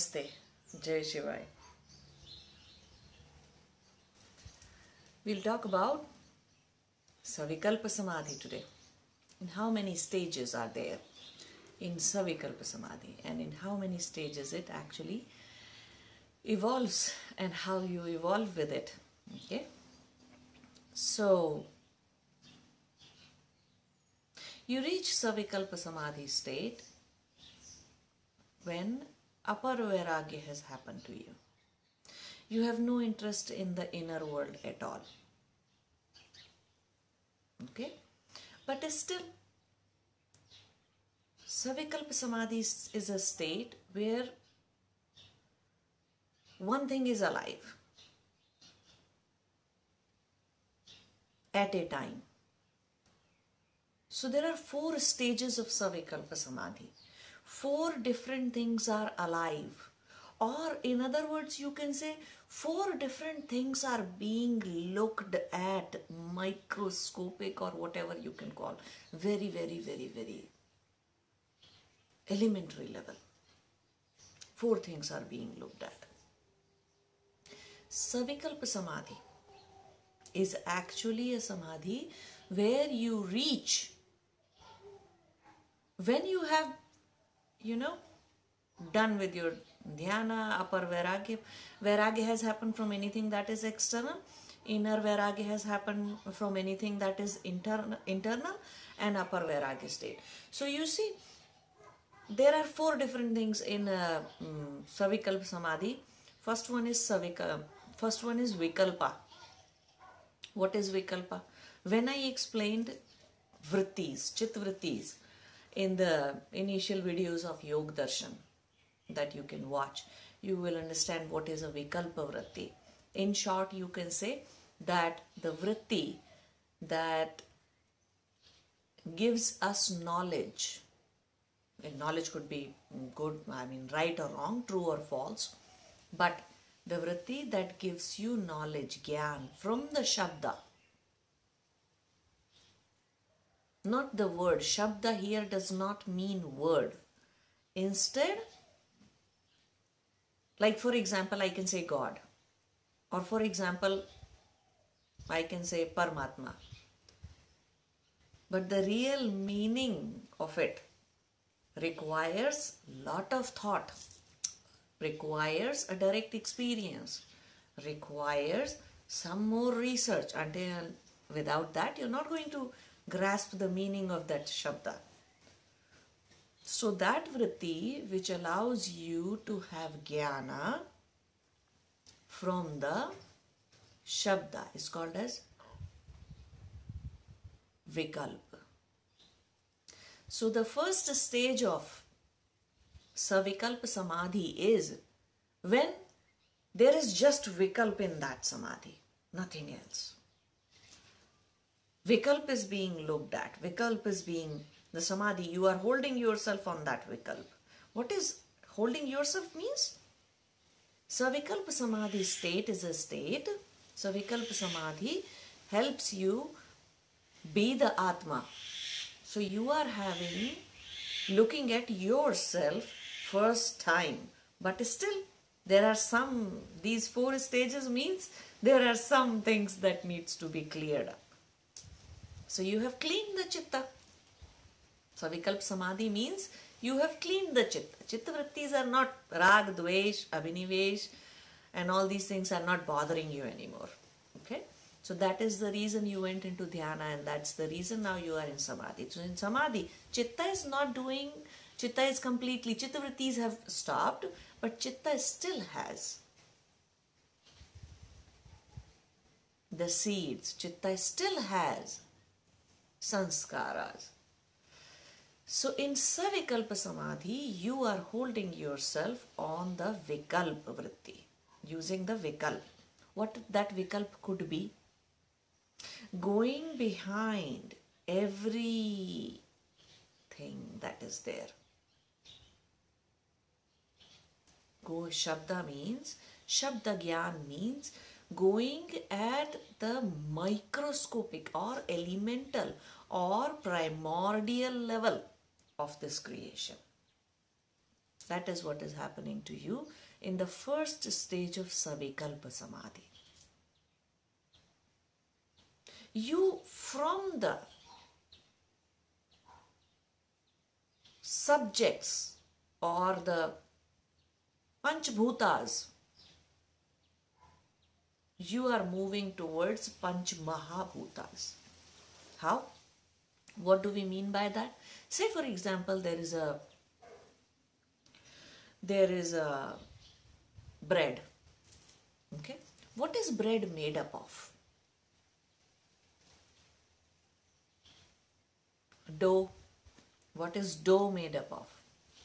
Namaste. Jai Shivai. We'll talk about Savikalpa Samadhi today. And how many stages are there in Savikalpa Samadhi and in how many stages it actually evolves and how you evolve with it. Okay? So, you reach Savikalpa Samadhi state when upper vairagya has happened to you. You have no interest in the inner world at all. Okay? But still, Savikalpa Samadhi is a state where one thing is alive at a time. So there are four stages of Savikalpa Samadhi. Four different things are alive. Or, in other words, you can say four different things are being looked at, microscopic or whatever you can call. Very, very, very, very elementary level. Four things are being looked at. Savikalpa Samadhi is actually a samadhi where you reach when you have you know done with your dhyana upper vairagya. Vairagya has happened from anything that is external. Inner vairagya has happened from anything that is internal internal and upper vairagya state. So you see there are four different things in uh, um, savikalpa samadhi. First one is savikalpa first one is vikalpa. What is Vikalpa? When I explained vrittis, chit vrittis, in the initial videos of Yog Darshan that you can watch, you will understand what is a Vikalpa vritti. In short, you can say that the vritti that gives us knowledge, and knowledge could be good, I mean, right or wrong, true or false, but the vritti that gives you knowledge, gyan, from the Shabda. Not the word. Shabda here does not mean word. Instead, like for example, I can say God. Or for example, I can say Paramatma. But the real meaning of it requires lot of thought requires a direct experience, requires some more research until without that you're not going to grasp the meaning of that shabda. So that vritti which allows you to have jnana from the shabda is called as vikalpa. So the first stage of Savikalpa Samadhi is when there is just Vikalp in that Samadhi, nothing else. Vikalp is being looked at, Vikalp is being the Samadhi, you are holding yourself on that Vikalp. What is holding yourself means? Savikalpa Samadhi state is a state. Savikalpa Samadhi helps you be the Atma. So you are having, looking at yourself first time but still there are some these four stages means there are some things that needs to be cleared up so you have cleaned the chitta. So vikalp samadhi means you have cleaned the chitta. Chitta vrittis are not rag dvesh abhinivesh and all these things are not bothering you anymore. Okay? So that is the reason you went into dhyana and that's the reason now you are in samadhi. So in samadhi chitta is not doing Chitta is completely, chitta vrittis have stopped, but chitta still has the seeds. Chitta still has sanskaras. So in Savikalpa Samadhi, you are holding yourself on the Vikalpa vritti, using the Vikalp. What that Vikalp could be? Going behind every thing that is there. Go Shabda means, Shabda Gyan means going at the microscopic or elemental or primordial level of this creation. That is what is happening to you in the first stage of Savikalpa Samadhi. You, from the subjects or the Panchbhutas, you are moving towards Panch Mahabhutas. How? What do we mean by that? Say, for example, there is a there is a bread. Okay, what is bread made up of? Dough. What is dough made up of?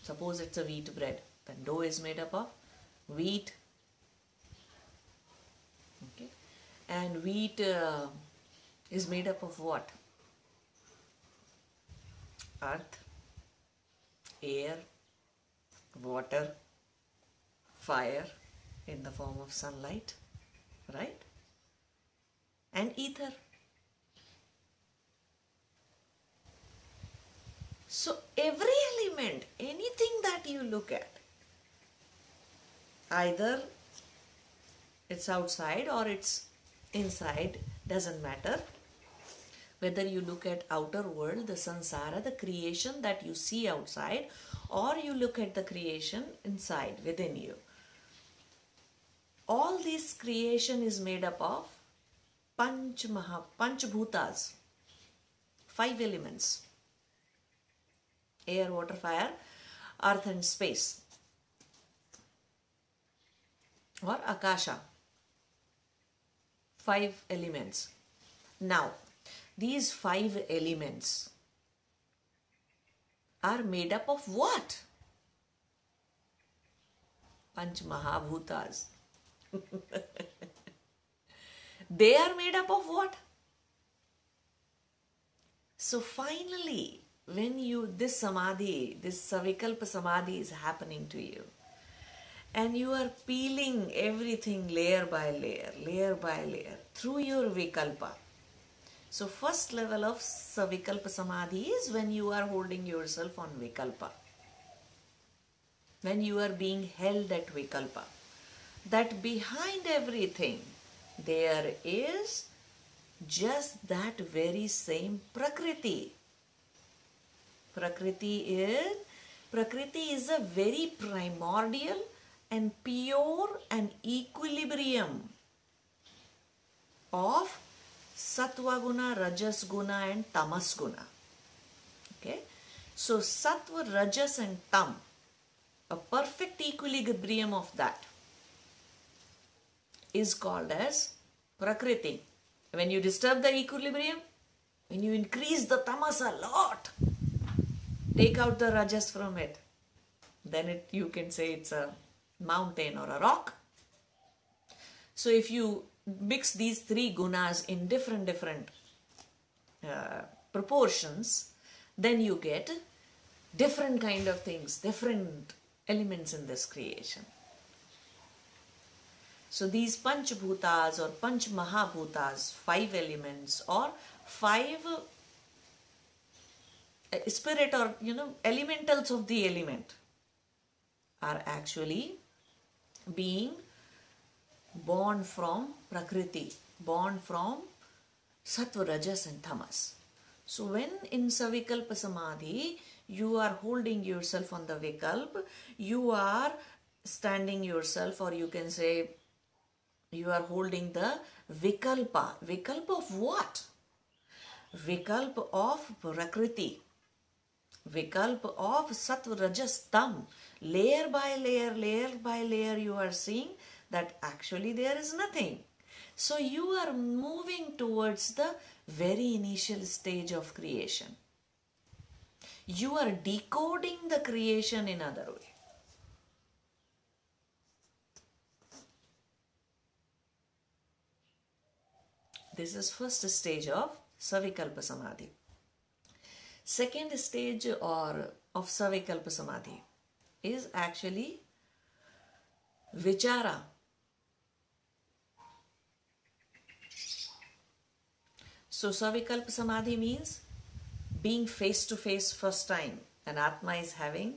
Suppose it's a wheat bread. Then dough is made up of wheat. Okay, and wheat uh, is made up of what? earth, air, water, fire in the form of sunlight, right? And ether. So every element, anything that you look at, either it's outside or it's inside, doesn't matter whether you look at outer world, the sansara, the creation that you see outside, or you look at the creation inside within you. All this creation is made up of Panch Maha, Panch Bhutas, five elements air, water, fire, earth, and space, or Akasha. Five elements. Now, these five elements are made up of what? Panch Mahabhutas. they are made up of what? So finally, when you, this samadhi, this savikalpa samadhi is happening to you, and you are peeling everything layer by layer, layer by layer, through your vikalpa, so first level of Savikalpa Samadhi is when you are holding yourself on Vikalpa. When you are being held at Vikalpa. That behind everything there is just that very same Prakriti. Prakriti is Prakriti is a very primordial and pure and equilibrium of Sattva guna, Rajas guna and Tamas guna. Okay. So Sattva, Rajas and Tam, a perfect equilibrium of that is called as Prakriti. When you disturb the equilibrium, when you increase the tamas a lot, take out the rajas from it, then it you can say it's a mountain or a rock. So if you mix these three gunas in different different uh, proportions then you get different kind of things different elements in this creation so these panch bhutas or panch mahabhutas five elements or five uh, spirit or you know elementals of the element are actually being born from Prakriti, born from Sattva, Rajas and Tamas. So when in Savikalpa Samadhi, you are holding yourself on the Vikalp, you are standing yourself or you can say you are holding the Vikalpa. Vikalpa of what? Vikalpa of Prakriti. Vikalpa of Sattva, Rajas, Tam. Layer by layer, layer by layer you are seeing that actually there is nothing. So you are moving towards the very initial stage of creation. You are decoding the creation in other way. This is first stage of Savikalpa Samadhi. Second stage or of Savikalpa Samadhi is actually Vichara So Savikalpa Samadhi means being face to face first time and Atma is having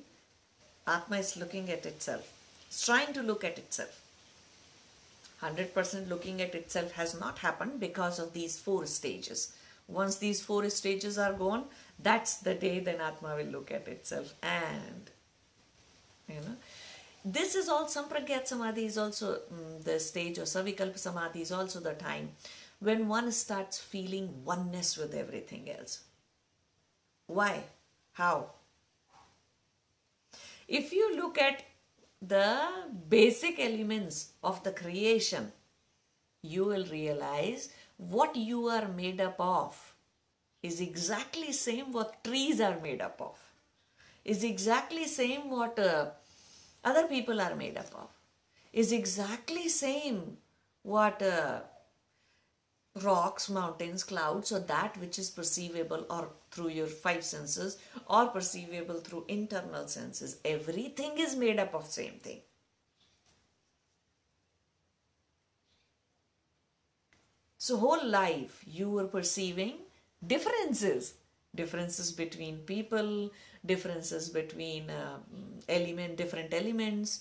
Atma is looking at itself. It's trying to look at itself. 100% looking at itself has not happened because of these four stages. Once these four stages are gone, that's the day then Atma will look at itself and you know this is all Sampragyat Samadhi is also mm, the stage or Savikalpa Samadhi is also the time when one starts feeling oneness with everything else. Why? How? If you look at the basic elements of the creation, you will realize what you are made up of is exactly same what trees are made up of is exactly same what uh, other people are made up of is exactly same what uh, rocks mountains clouds or that which is perceivable or through your five senses or perceivable through internal senses. Everything is made up of same thing. So whole life you were perceiving differences differences between people differences between uh, element different elements.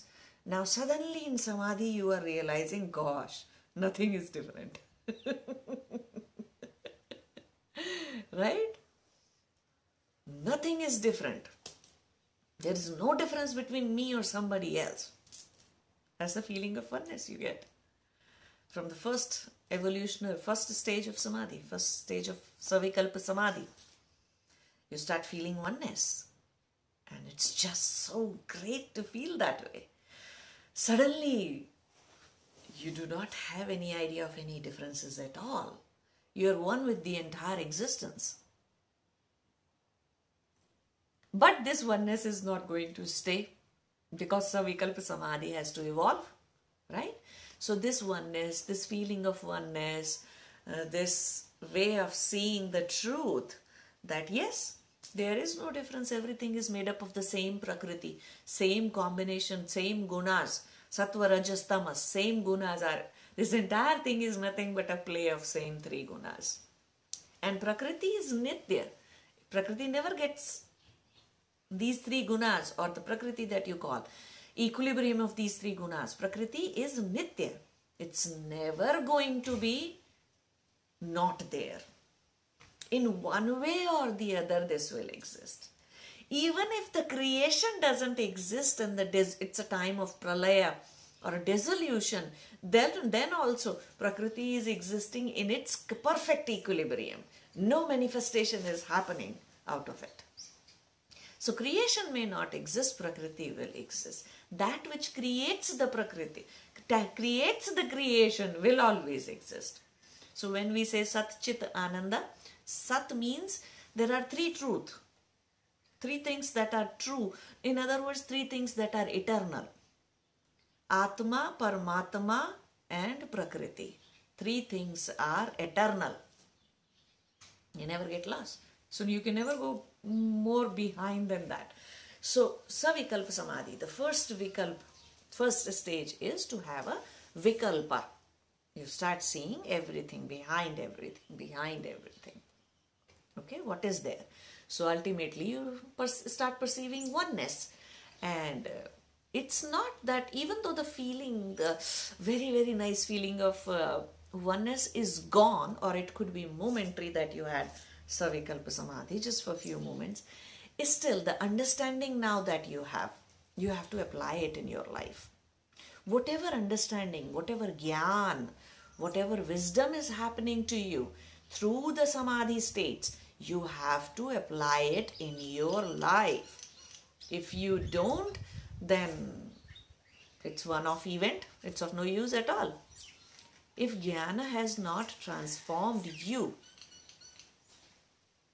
Now suddenly in samadhi you are realizing gosh nothing is different. Right? Nothing is different. There is no difference between me or somebody else. That's the feeling of oneness you get from the first evolutionary first stage of samadhi, first stage of savikalpa samadhi. You start feeling oneness. And it's just so great to feel that way. Suddenly, you do not have any idea of any differences at all. You are one with the entire existence. But this oneness is not going to stay because Savikalpa Samadhi has to evolve, right? So, this oneness, this feeling of oneness, uh, this way of seeing the truth that yes, there is no difference, everything is made up of the same prakriti, same combination, same gunas, sattva, rajas, tamas, same gunas are. This entire thing is nothing but a play of same three gunas. And prakriti is nitya. Prakriti never gets these three gunas or the prakriti that you call equilibrium of these three gunas. Prakriti is nitya. It's never going to be not there. In one way or the other, this will exist. Even if the creation doesn't exist and the it's a time of pralaya or dissolution, then, then also Prakriti is existing in its perfect equilibrium. No manifestation is happening out of it. So creation may not exist, Prakriti will exist that which creates the prakriti creates the creation will always exist so when we say sat chit ananda sat means there are three truth. Three things that are true. In other words three things that are eternal. Atma paramatma and prakriti. Three things are eternal. You never get lost. So you can never go more behind than that. So, Savikalpa Samadhi, the first Vikalpa, first stage is to have a Vikalpa. You start seeing everything behind everything, behind everything. Okay, what is there? So, ultimately, you start perceiving oneness. And uh, it's not that even though the feeling, the very, very nice feeling of uh, oneness is gone, or it could be momentary that you had Savikalpa Samadhi just for a few moments is still the understanding now that you have, you have to apply it in your life. Whatever understanding, whatever gyan, whatever wisdom is happening to you through the samadhi states, you have to apply it in your life. If you don't, then it's one off event, it's of no use at all. If jnana has not transformed you,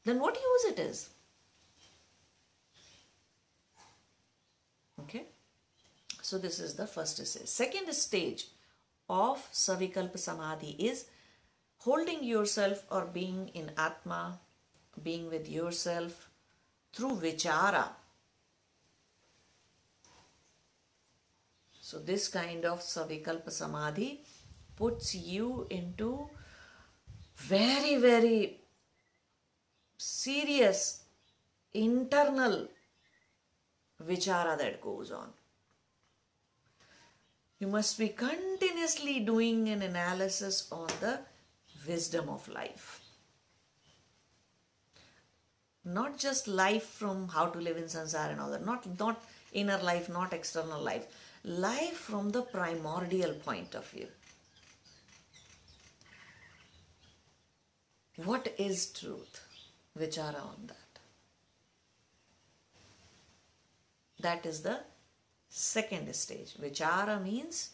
then what use it is? Okay. So this is the first stage. Second stage of Savikalpa Samadhi is holding yourself or being in Atma, being with yourself through Vichara. So this kind of Savikalpa Samadhi puts you into very, very serious internal vichara that goes on. You must be continuously doing an analysis on the wisdom of life. Not just life from how to live in samsara and all that, not, not inner life, not external life. Life from the primordial point of view. What is truth? Vichara on that. That is the second stage. Vichara means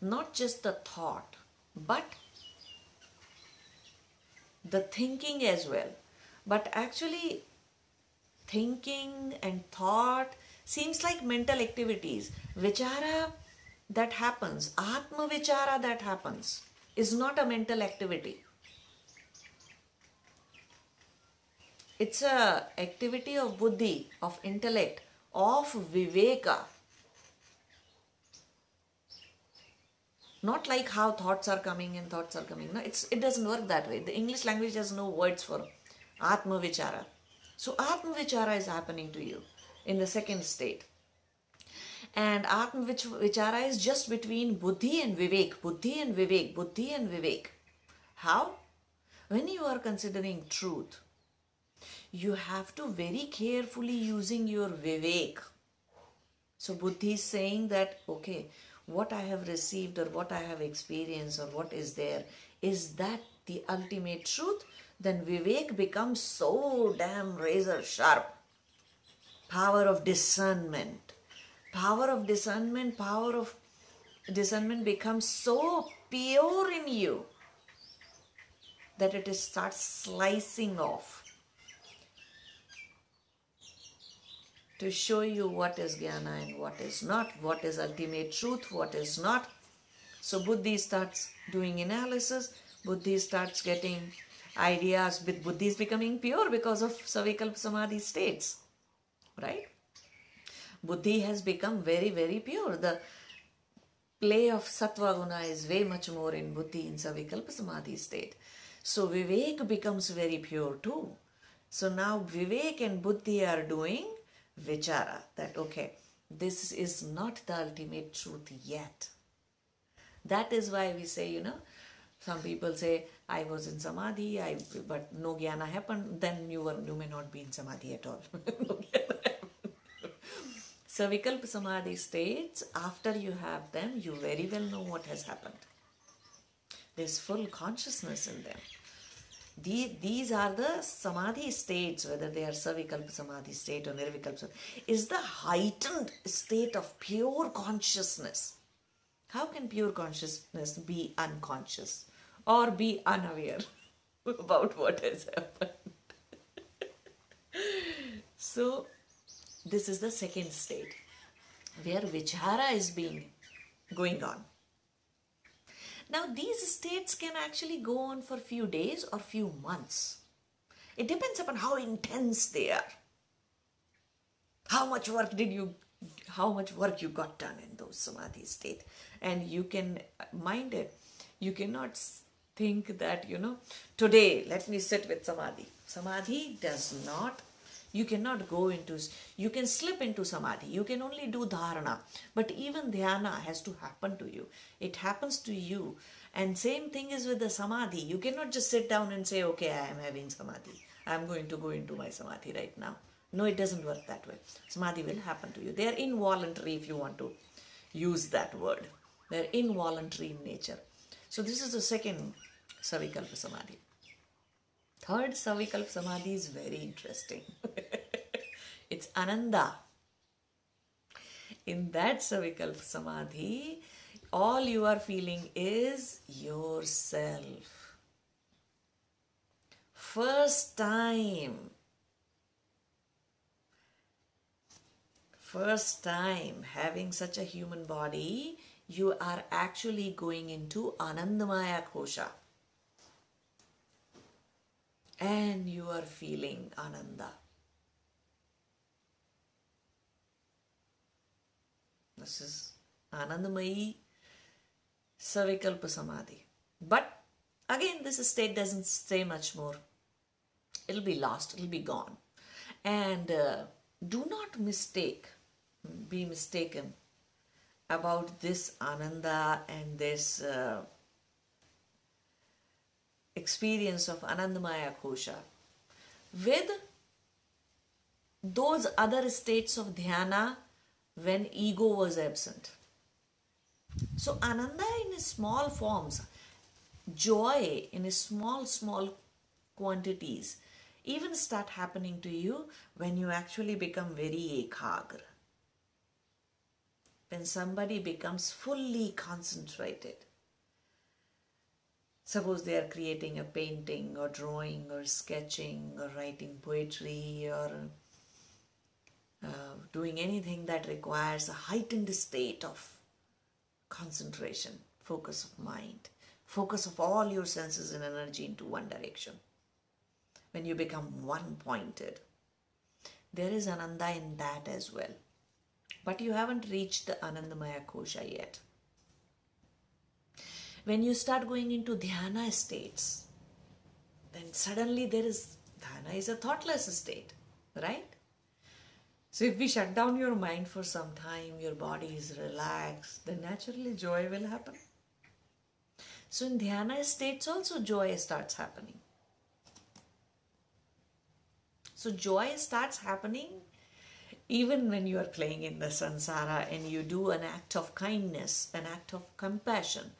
not just the thought, but the thinking as well. But actually, thinking and thought seems like mental activities. Vichara that happens, Atma Vichara that happens, is not a mental activity. It's a activity of buddhi, of intellect, of viveka. Not like how thoughts are coming and thoughts are coming. No, it's it doesn't work that way. The English language has no words for Atma Vichara. So Atma Vichara is happening to you in the second state. And Atma Vichara is just between Buddhi and Vivek, Buddhi and Vivek, Buddhi and Vivek. How? When you are considering truth, you have to very carefully using your vivek. So Buddhi is saying that, okay, what I have received or what I have experienced or what is there, is that the ultimate truth? Then vivek becomes so damn razor sharp. Power of discernment. Power of discernment, power of discernment becomes so pure in you that it starts slicing off to show you what is jnana and what is not, what is ultimate truth, what is not. So Buddhi starts doing analysis, Buddhi starts getting ideas, with Buddhi is becoming pure because of Savikalpa Samadhi states, right? Buddhi has become very, very pure. The play of Sattva Guna is way much more in Buddhi in Savikalpa Samadhi state. So Vivek becomes very pure too. So now Vivek and Buddhi are doing vichara that okay this is not the ultimate truth yet that is why we say you know some people say i was in samadhi i but no jnana happened then you were you may not be in samadhi at all. So vikalpa samadhi states after you have them you very well know what has happened. There's full consciousness in them. The, these are the samadhi states, whether they are savikalpa samadhi state or nirvikalpa samadhi, is the heightened state of pure consciousness. How can pure consciousness be unconscious or be unaware about what has happened? so, this is the second state where vichara is being going on. Now these states can actually go on for few days or few months. It depends upon how intense they are. How much work did you, how much work you got done in those samadhi state. And you can mind it. You cannot think that, you know, today let me sit with samadhi. Samadhi does not you cannot go into, you can slip into samadhi. You can only do dharana. But even dhyana has to happen to you. It happens to you. And same thing is with the samadhi. You cannot just sit down and say, okay, I am having samadhi. I am going to go into my samadhi right now. No, it doesn't work that way. Samadhi will happen to you. They are involuntary if you want to use that word. They are involuntary in nature. So this is the second Savikalpa Samadhi. Third Savikalpa Samadhi is very interesting. it's Ananda. In that Savikalpa Samadhi, all you are feeling is yourself. First time. First time having such a human body, you are actually going into Anandamaya Kosha and you are feeling Ananda. This is Anandamayi Savikalpa Samadhi. But again, this state doesn't stay much more. It'll be lost, it'll be gone. And uh, do not mistake, be mistaken about this ananda and this uh, experience of Anandamaya Kosha with those other states of dhyana when ego was absent. So, Ananda in small forms, joy in small, small quantities, even start happening to you when you actually become very ekagra. When somebody becomes fully concentrated. Suppose they are creating a painting or drawing or sketching or writing poetry or uh, doing anything that requires a heightened state of concentration, focus of mind, focus of all your senses and energy into one direction. When you become one pointed, there is Ananda in that as well. But you haven't reached the Anandamaya Kosha yet. When you start going into dhyana states, then suddenly there is dhyana is a thoughtless state, right? So if we shut down your mind for some time, your body is relaxed, then naturally joy will happen. So in dhyana states also joy starts happening. So joy starts happening even when you are playing in the sansara and you do an act of kindness, an act of compassion,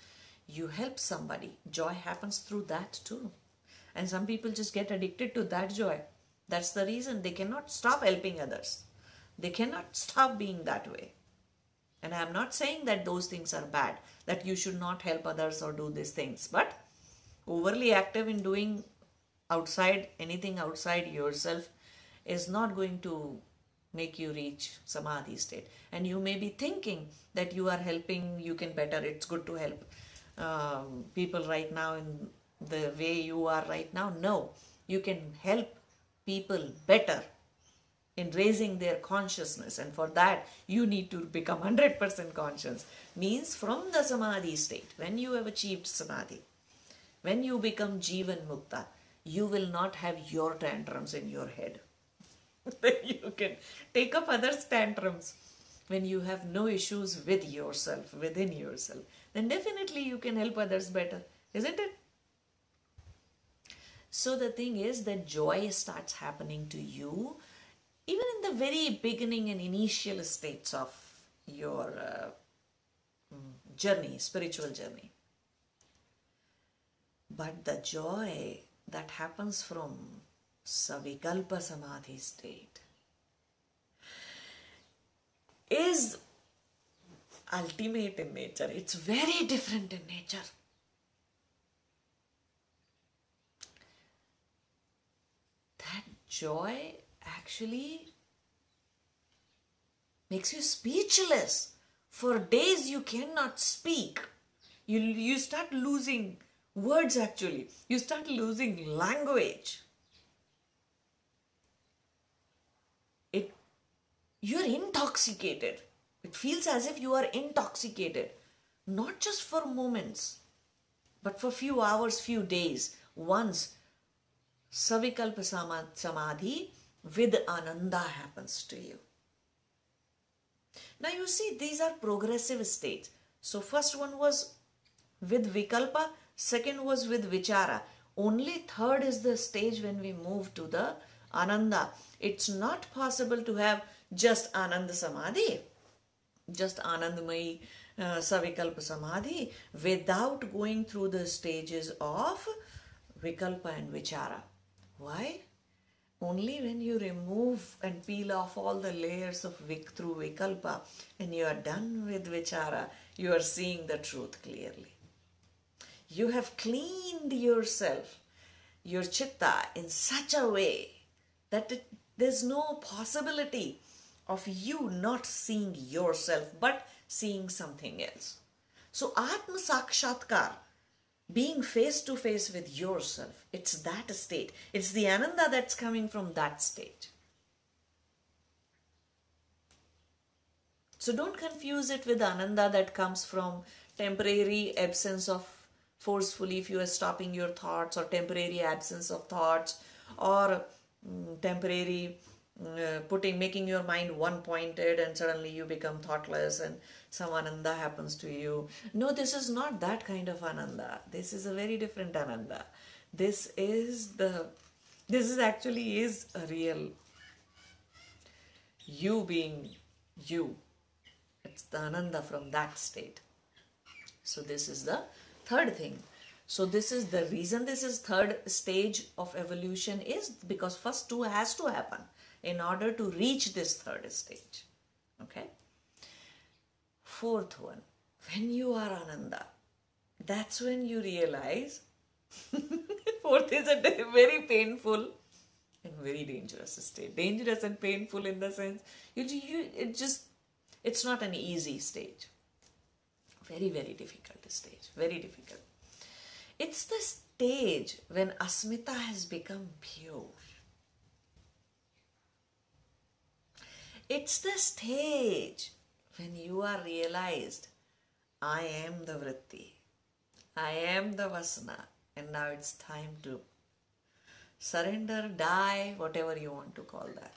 you help somebody. Joy happens through that too. And some people just get addicted to that joy. That's the reason they cannot stop helping others. They cannot stop being that way. And I am not saying that those things are bad, that you should not help others or do these things. But overly active in doing outside, anything outside yourself is not going to make you reach samadhi state. And you may be thinking that you are helping, you can better, it's good to help um, people right now in the way you are right now. No, you can help people better in raising their consciousness and for that you need to become 100% conscious. Means from the samadhi state when you have achieved samadhi when you become jivan mukta you will not have your tantrums in your head. You can take up others tantrums when you have no issues with yourself within yourself then definitely you can help others better isn't it so the thing is that joy starts happening to you even in the very beginning and initial states of your uh, journey, spiritual journey. But the joy that happens from Savikalpa Samadhi state is ultimate in nature. It's very different in nature. That joy actually makes you speechless. For days you cannot speak. You, you start losing words actually. You start losing language. It you're intoxicated. It feels as if you are intoxicated. Not just for moments, but for few hours, few days. Once Savikalpa Samadhi with ananda happens to you. Now you see these are progressive states. So first one was with vikalpa, second was with vichara. Only third is the stage when we move to the ananda. It's not possible to have just ananda samadhi, just anandamayi uh, savikalpa samadhi without going through the stages of vikalpa and vichara. Why? Only when you remove and peel off all the layers of Vik through Vikalpa and you are done with Vichara, you are seeing the truth clearly. You have cleaned yourself, your chitta, in such a way that it, there's no possibility of you not seeing yourself but seeing something else. So, Atma Sakshatkar being face to face with yourself. It's that state. It's the ananda that's coming from that state. So don't confuse it with ananda that comes from temporary absence of forcefully if you are stopping your thoughts or temporary absence of thoughts or um, temporary uh, putting making your mind one pointed and suddenly you become thoughtless and some ananda happens to you. No this is not that kind of ananda. This is a very different ananda. This is the this is actually is a real you being you. It's the ananda from that state. So this is the third thing. So this is the reason this is third stage of evolution is because first two has to happen in order to reach this third stage. Okay. Fourth one, when you are Ananda, that's when you realize. Fourth is a very painful and very dangerous state. Dangerous and painful in the sense you, you it just it's not an easy stage. Very very difficult stage. Very difficult. It's the stage when asmita has become pure It's the stage when you are realized I am the vritti, I am the vasana, and now it's time to surrender, die, whatever you want to call that.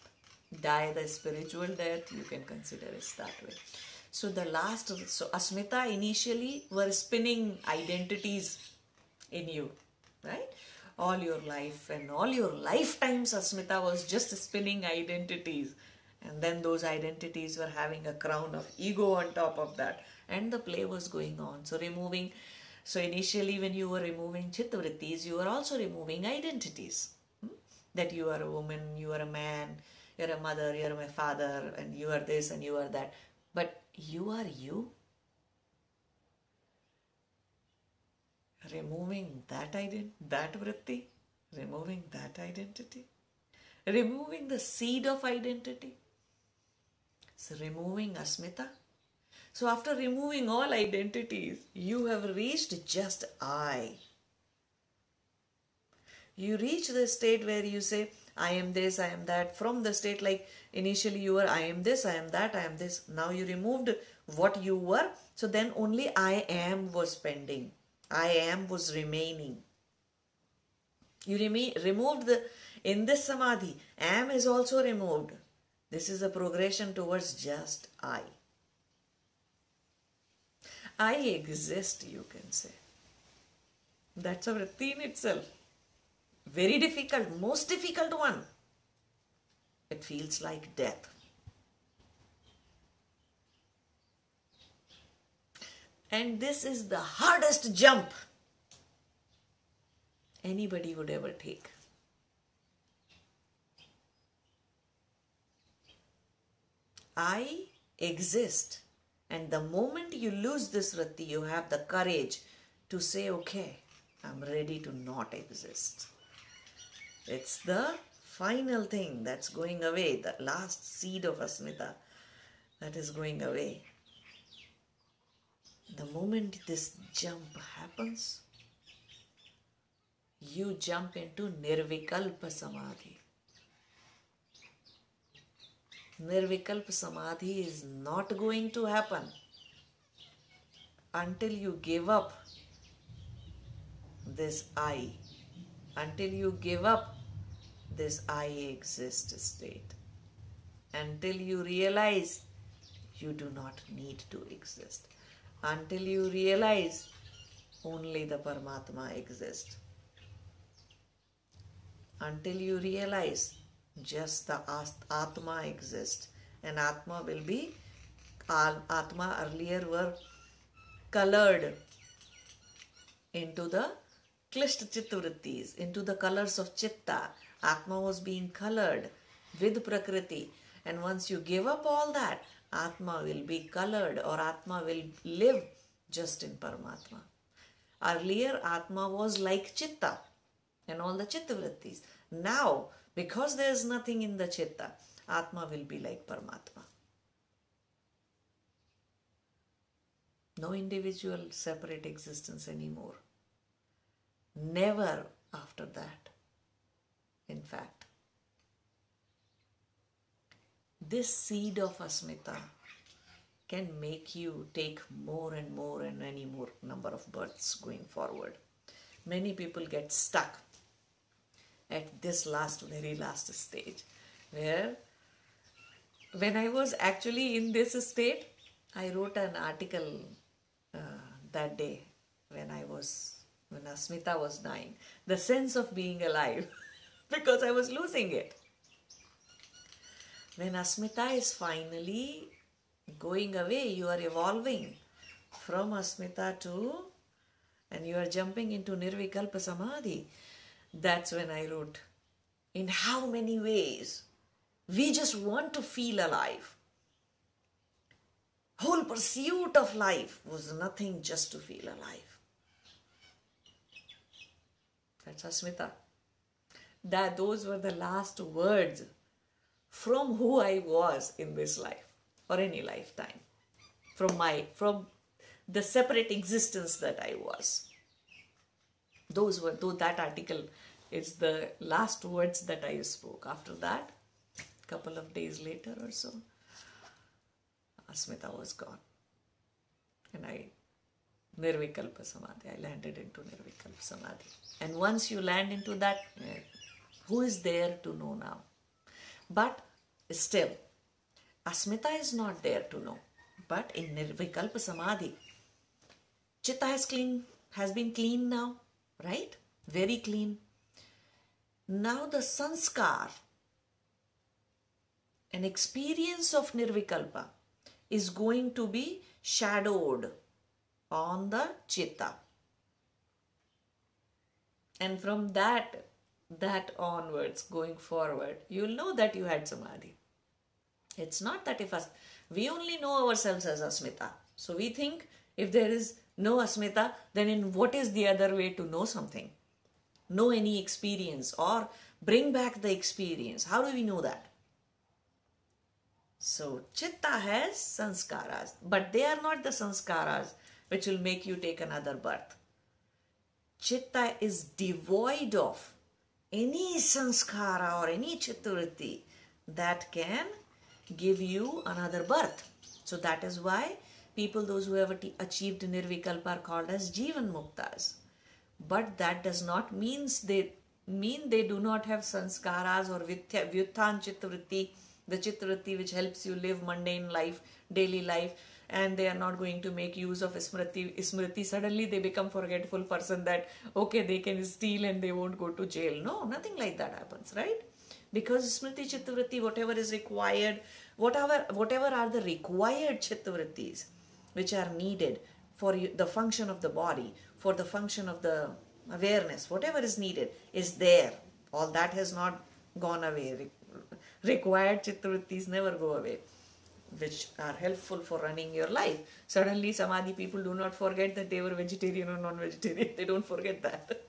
Die the spiritual death, you can consider it that way. So the last, so Asmita initially were spinning identities in you, right? All your life and all your lifetimes, Asmita was just spinning identities and then those identities were having a crown of ego on top of that. And the play was going on. So removing so initially when you were removing chittavrittis you were also removing identities. Hmm? that you are a woman you are a man you're a mother you're my father and you are this and you are that. But you are you. Removing that identity that vritti removing that identity removing the seed of identity removing asmita. So after removing all identities, you have reached just I. You reach the state where you say, I am this, I am that. From the state like initially you were, I am this, I am that, I am this. Now you removed what you were. So then only I am was pending. I am was remaining. You remo- removed the, in this samadhi, am is also removed. This is a progression towards just I. I exist, you can say. That's a vritti in itself. Very difficult, most difficult one. It feels like death. And this is the hardest jump anybody would ever take. I exist. And the moment you lose this vritti, you have the courage to say, okay, I'm ready to not exist. It's the final thing that's going away, the last seed of asmita that is going away. The moment this jump happens, you jump into nirvikalpa samadhi. Nirvikalp Samadhi is not going to happen until you give up this I, until you give up this I exist state, until you realize you do not need to exist, until you realize only the Paramatma exists, until you realize just the Atma exists and Atma will be Atma earlier were colored into the Klishta Chittavrittis, into the colors of Chitta. Atma was being colored with Prakriti. And once you give up all that, Atma will be colored or Atma will live just in Paramatma. Earlier, Atma was like Chitta and all the Chittavrittis. Now, because there is nothing in the chitta, Atma will be like Paramatma. No individual separate existence anymore. Never after that. In fact, this seed of asmita can make you take more and more and any more number of births going forward. Many people get stuck at this last, very last stage, where when I was actually in this state, I wrote an article uh, that day when I was, when Asmita was dying. The sense of being alive because I was losing it. When Asmita is finally going away, you are evolving from Asmita to, and you are jumping into Nirvikalpa Samadhi. That's when I wrote, in how many ways we just want to feel alive. Whole pursuit of life was nothing just to feel alive. That's Asmita. That those were the last words from who I was in this life or any lifetime. From my from the separate existence that I was. Those were though that article is the last words that I spoke. After that, a couple of days later or so, Asmita was gone. And I, Nirvikalpa Samadhi, I landed into Nirvikalpa Samadhi. And once you land into that, who is there to know now? But still, Asmita is not there to know. But in Nirvikalpa Samadhi, Chitta has clean, has been clean now, right? Very clean. Now the sanskar an experience of nirvikalpa is going to be shadowed on the chitta and from that that onwards going forward you'll know that you had samadhi it's not that if us we only know ourselves as asmita so we think if there is no asmita then in what is the other way to know something know any experience or bring back the experience how do we know that so chitta has sanskaras, but they are not the sanskaras which will make you take another birth. Chitta is devoid of any sanskara or any chittavritti that can give you another birth. So that is why people, those who have achieved nirvikalpa are called as jivan muktas. But that does not means they mean they do not have sanskaras or vyuthan chittavritti the chittavritti which helps you live mundane life, daily life, and they are not going to make use of smriti. Smriti suddenly they become forgetful person that okay they can steal and they won't go to jail. No, nothing like that happens, right? Because smriti chittavritti, whatever is required, whatever whatever are the required chittavrittis which are needed for the function of the body, for the function of the awareness, whatever is needed is there. All that has not gone away required chittavrittis never go away which are helpful for running your life. Suddenly, Samadhi people do not forget that they were vegetarian or non vegetarian. They don't forget that.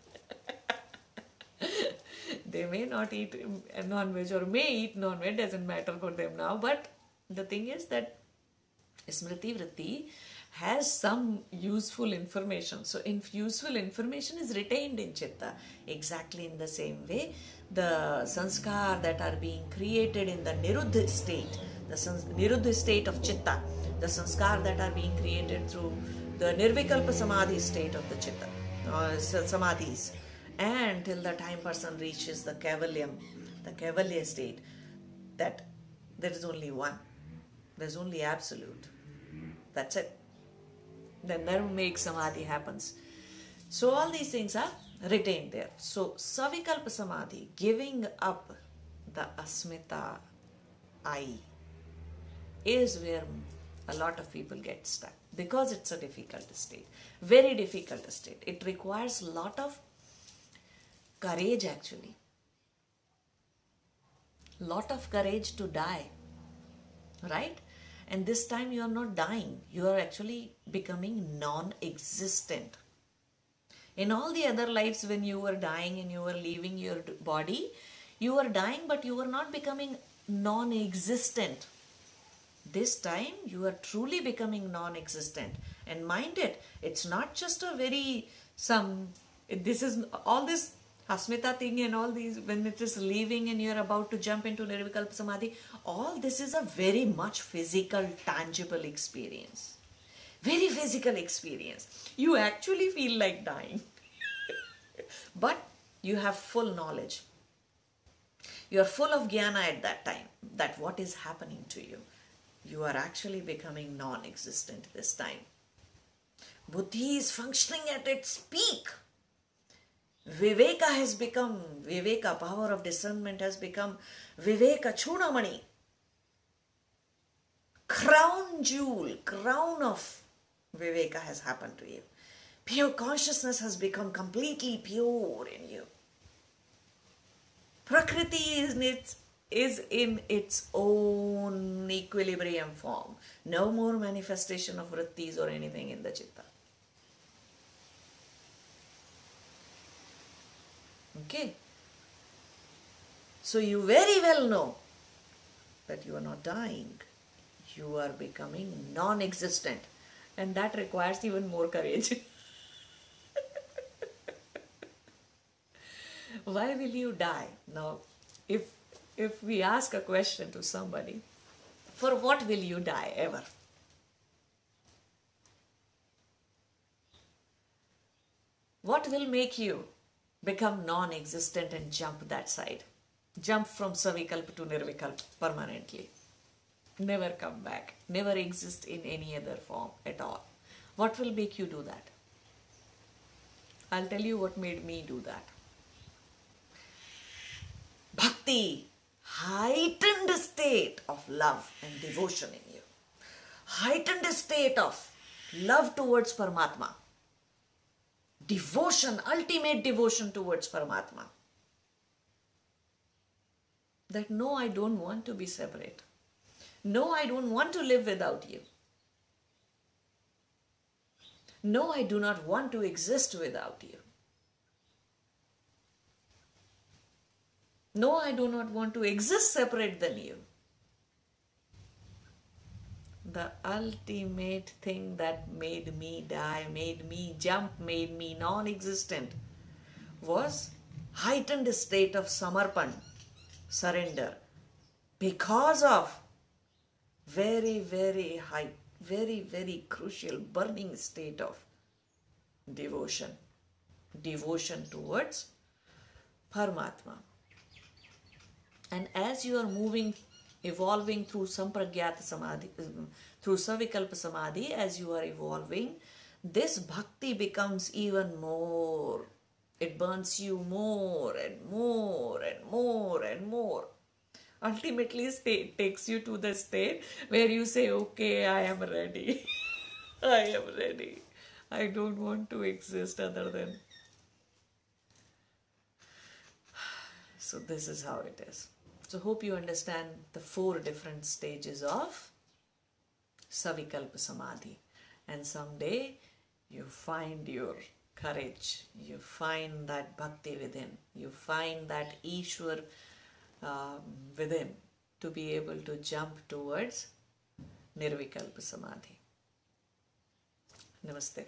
they may not eat non veg or may eat non veg, doesn't matter for them now. But the thing is that Smriti Vritti has some useful information. So, useful information is retained in Chitta exactly in the same way. The sanskar that are being created in the niruddha state, the niruddha state of chitta, the sanskar that are being created through the nirvikalpa samadhi state of the chitta, uh, samadhis, and till the time person reaches the kaivalyam, the kaivalya state, that there is only one, there is only absolute. That's it. Then nirmake samadhi happens. So all these things are retained there. So Savikalpa Samadhi, giving up the Asmita I, is where a lot of people get stuck because it's a difficult state. Very difficult state. It requires a lot of courage actually. Lot of courage to die. Right? And this time you are not dying, you are actually becoming non existent in all the other lives, when you were dying and you were leaving your body, you were dying, but you were not becoming non existent. This time, you are truly becoming non existent. And mind it, it's not just a very, some, this is all this Asmita thing and all these, when it is leaving and you're about to jump into Nirvikalpa Samadhi, all this is a very much physical, tangible experience very physical experience. You actually feel like dying. but you have full knowledge. You are full of jnana at that time. That what is happening to you. You are actually becoming non existent this time. Buddhi is functioning at its peak. Viveka has become, Viveka, power of discernment has become Viveka Chudamani. Crown jewel, crown of Viveka has happened to you. Pure consciousness has become completely pure in you. Prakriti is in its, is in its own equilibrium form. No more manifestation of vrittis or anything in the chitta. Okay? So you very well know that you are not dying, you are becoming non existent, and that requires even more courage. Why will you die? Now, if if we ask a question to somebody, for what will you die ever? What will make you become non existent and jump that side. Jump from Savikalpa to Nirvikalpa permanently. Never come back. Never exist in any other form at all. What will make you do that? I'll tell you what made me do that. Bhakti, heightened state of love and devotion in you. Heightened state of love towards Paramatma devotion, ultimate devotion towards Paramatma. That no, I don't want to be separate. No, I don't want to live without you. No, I do not want to exist without you. No, I do not want to exist separate than you the ultimate thing that made me die, made me jump, made me non existent was heightened state of samarpan, surrender, because of very, very high, very, very crucial burning state of devotion, devotion towards Paramatma. And as you are moving evolving through sampragyata samadhi, through savikalpa samadhi, as you are evolving, this bhakti becomes even more. It burns you more and more and more and more. Ultimately, it takes you to the state where you say, Okay, I am ready. I am ready. I don't want to exist other than. So, this is how it is. So hope you understand the four different stages of Savikalpa Samadhi. And someday you find your courage, you find that bhakti within, you find that Ishwar um, within to be able to jump towards Nirvikalpa Samadhi. Namaste.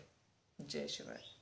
Jai Shivaya.